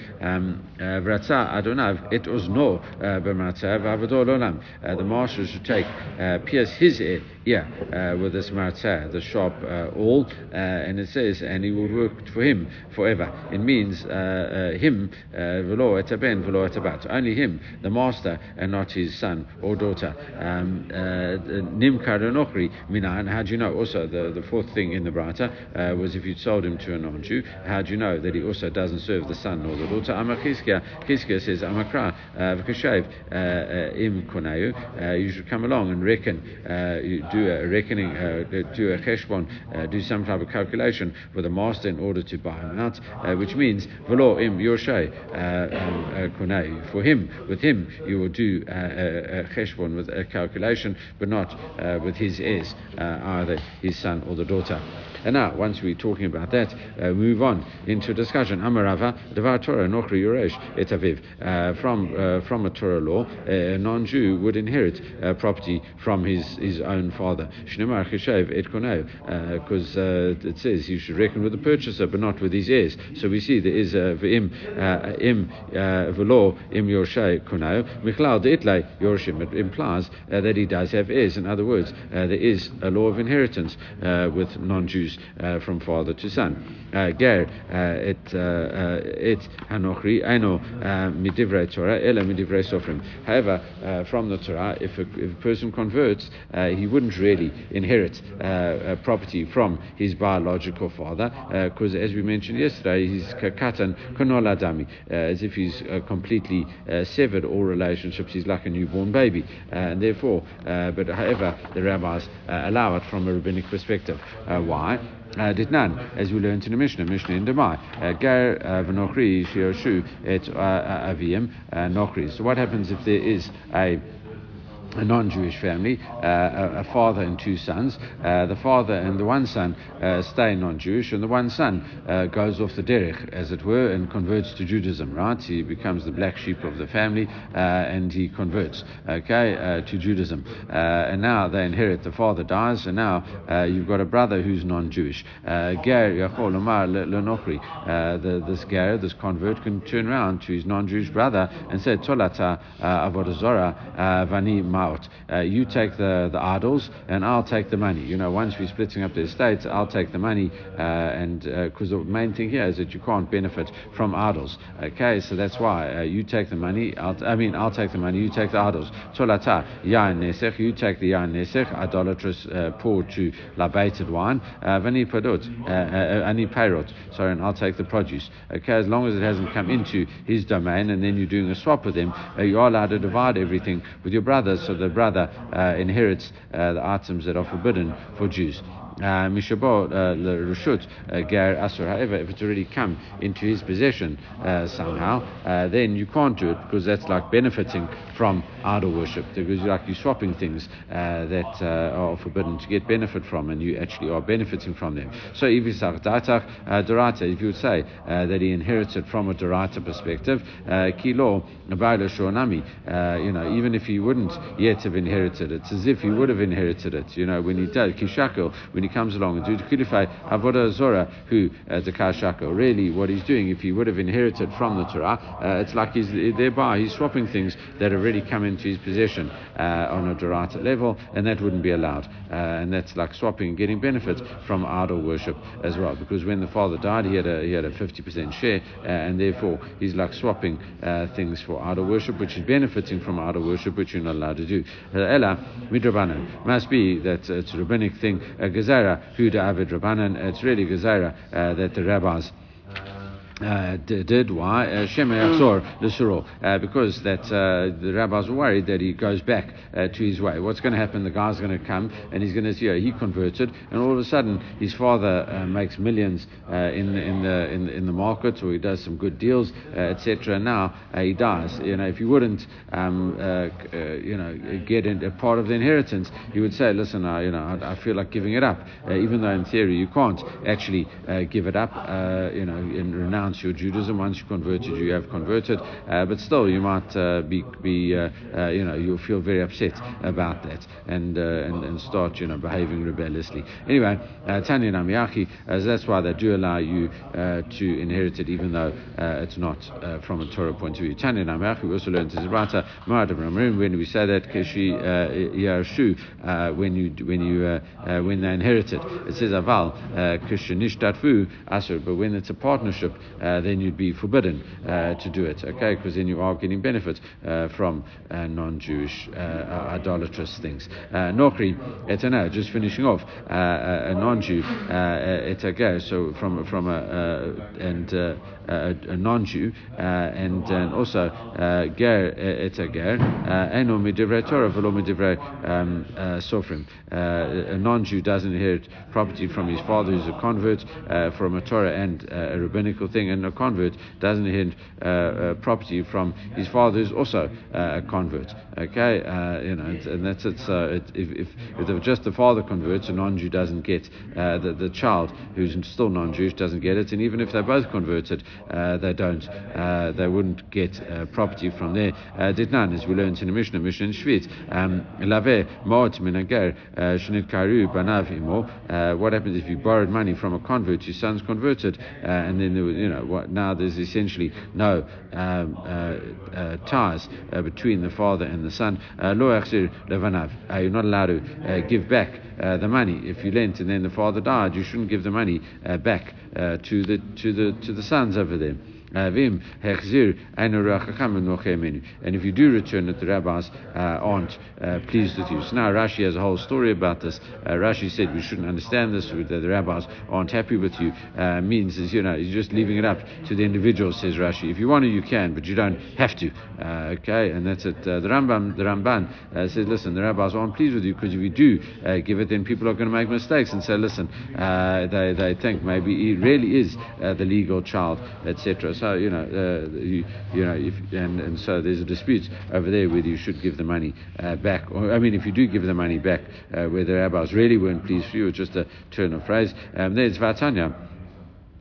vratza adonav it no b'matzav avadol olam. The master should take uh, pierce his ear yeah, uh, with this matzah, the sharp uh, awl, and it says, and he will work for him forever. It means him, v'lo etaben, v'lo etabat, only him, the master, and not his son or daughter. Um, Nimkar enochri minan. How do you know? Also, the, the fourth thing in the braita was if you sold him to a non-Jew. How do you know that he also doesn't serve the son or the daughter? Amachizkia, Chizkia says, Amakra v'kashav im konayu. You should come along and reckon. Do a reckoning, uh, do a cheshbon, uh, do some type of calculation with a master in order to buy him out, uh, which means velo im yorshay um, uh, For him, with him, you will do uh, a, cheshbon with a calculation, but not uh, with his heirs, either his son or the daughter. And now, once we're talking about that, uh, move on into discussion. Amarava, Devar Torah, Nochri Yuresh, Et Aviv. Uh, from, uh, from a Torah law, a non-Jew would inherit uh, property from his, his own father. Because uh, it says you should reckon with the purchaser, but not with his heirs. So we see there is a V'im, Im, V'lo, Im Yorshay Koneu. Michlal De'itlai Yorshim. It implies that he does have heirs. In other words, there is a law of inheritance with non-Jews uh, from father to son. Uh, ger uh, it it midivrei Torah However, uh, from the Torah, if a, if a person converts, uh, he wouldn't really inherit uh, property from his biological father, because as we mentioned yesterday, he's katan konoladami, as if he's completely severed all relationships. He's like a newborn baby, and therefore, but however, the rabbis allow it from a rabbinic perspective. why? Uh, Ditnan, as we learned in the Mishnah, Mishnah in Demai. Uh, Ger uh, v'nochri shioshu et aviyim nochri. So what happens if there is a a non-Jewish family, uh, a, father and two sons. Uh, the father and the one son uh, stay non-Jewish, and the one son uh, goes off the derech, as it were, and converts to Judaism. Right? He becomes the black sheep of the family, uh, and he converts, okay, uh, to Judaism. and now they inherit. The father dies, and now you've got a brother who's non-Jewish. This ger, this convert, can turn around to his non-Jewish brother and say, "Tolata vani." Out. Uh, you take the, the idols, and I'll take the money. You know, once we're splitting up the estates, I'll take the money, uh, and because uh, the main thing here is that you can't benefit from idols. Okay, so that's why uh, you take the money. I'll t- I mean, I'll take the money. You take the idols. Tolata yain nesech. You take the yain nesech, idolatrous uh, pour to libated wine. Vani padot, ani payrot. Sorry, and I'll take the produce. Okay, as long as it hasn't come into his domain, and then you're doing a swap with him, you are allowed to divide everything with your brothers so the brother uh, inherits uh, the items that are forbidden for Jews. Uh, Mishabot uh, Rishut uh, Ger Asur. However, if it's already come into his possession uh, somehow, uh, then you can't do it because that's like benefiting from idol worship. Because like you're swapping things uh, that are forbidden to get benefit from, and you actually are benefiting from them. So if you if you would say that he inherits it from a Dorata perspective, Kilo Shonami, you know, even if he wouldn't yet have inherited it, it's as if he would have inherited it. You know, when he does Kishako, when he he comes along and do Kulifai Avodah Zora, who uh, Shako. Really, what he's doing, if he would have inherited from the Torah, uh, it's like he's thereby he's swapping things that have already come into his possession uh, on a Dorata level, and that wouldn't be allowed. Uh, and that's like swapping, and getting benefits from idol worship as well. Because when the father died, he had a he had a 50% share, uh, and therefore he's like swapping uh, things for idol worship, which is benefiting from idol worship, which you're not allowed to do. Ella midrabanan must be that it's a rabbinic thing. Uh, Avid Rabbanan. It's really Gezerah uh, that the rabbis uh, did. Why? Uh, Shem uh, because that uh, the rabbis were worried that he goes back uh, to his way. What's going to happen? The guy's going to come and he's going to see you know, he converted, and all of a sudden his father uh, makes millions in the, in the in the, in the market, or he does some good deals, etc. Now he dies. You know, if he wouldn't, um, you know, get a part of the inheritance, he would say, "Listen, I, you know, I, I feel like giving it up," even though in theory you can't actually give it up. you know, in renounce renounce your Judaism. Once you converted, you have converted. Uh, but still, you might uh, be, be uh, uh you know, you'll feel very upset about that and, uh, and, and start, you know, behaving rebelliously. Anyway, uh, Tanya Namiyachi, that's why they do allow you to inherit it, even though it's not from a Torah point of view. Tanya Namiyachi, we also learned Zibata, when we say that Keshi Yarshu, when you when you when they inherit it, it says Aval Kishanishtatfu Asur, but when it's a partnership, uh, then you'd be forbidden uh, to do it, okay? Because then you are getting benefit uh, from uh, non-Jewish uh, idolatrous things. Nokri, just finishing off, a non-Jew, etager, so from from a and a, a non-Jew, and, and also ger etager, eno midivrei Torah v'lo midivrei um, sofrim. A non-Jew doesn't inherit property from his father who's a convert from a Torah and a rabbinical thing, and a convert doesn't inherit uh, uh, property from his father who's also uh, a convert. Okay, uh, you know, and that's it. So it, if, if, if just the father converts, a non-Jew doesn't get uh, the the child who's still non-Jewish doesn't get it, and even if they're both converted, they don't. they wouldn't get property from there. Did none, as we learned in the Mishnah, Mishnah in Shvit. Um, Lave ma'ot minager shnit karu banav imo. What happens if you borrowed money from a convert? Your son's converted, and then there was, you know, what, now there's essentially no um, uh, uh, ties uh, between the father and the son. Uh, lo levanav. Uh, you're not allowed to uh, give back Uh, the money if you lent and then the father died. You shouldn't give the money uh, back uh, to the to the to the sons over there. And if you do return it, the rabbis uh, aren't uh, pleased with you. So now Rashi has a whole story about this. Uh, Rashi said we shouldn't understand this, that the rabbis aren't happy with you. Uh, means is, you know, you're just leaving it up to the individual, says Rashi. If you want to, you can, but you don't have to. Uh, okay, and that's it. Uh, the Rambam, the Ramban says, listen, the rabbis aren't pleased with you because if you do give it, then people are going to make mistakes and say, listen, they, they think maybe he really is the legal child, etc. So you know, uh, you, you, know, if, and, and so there's a dispute over there whether you should give the money uh, back. Or, I mean, if you do give the money back, uh, where the rabbis really weren't pleased for you, it's just a turn of phrase. Um, there's Vatanya.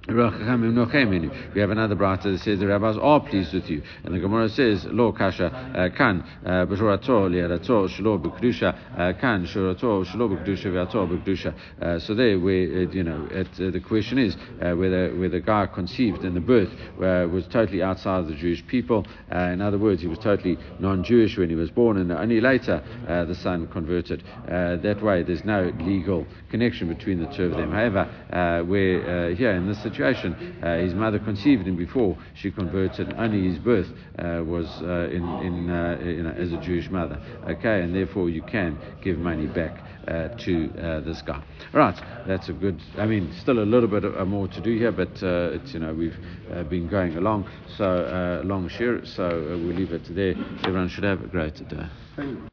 We have another braita that says the rabbis are pleased with you, and the Gemara says lo kasha uh, kan uh, b'shorato li'arato shlo b'kedusha uh, kan shorato shlo b'kedusha v'ato b'kedusha. Uh, so there, where uh, you know, it, uh, the question is whether where the guy conceived in the birth was totally outside of the Jewish people. in other words, he was totally non-Jewish when he was born, and only later the son converted. that way, there's no legal connection between the two of them. However, where here in this situation situation. Uh, his mother conceived him before she converted. Only his birth uh, was uh, in, in, uh, in as a Jewish mother. Okay, and therefore you can give money back uh, to uh, this guy. Right, that's a good. I mean, still a little bit more to do here, but it's you know we've been going along so long, share. So we'll leave it there. Everyone should have a great day.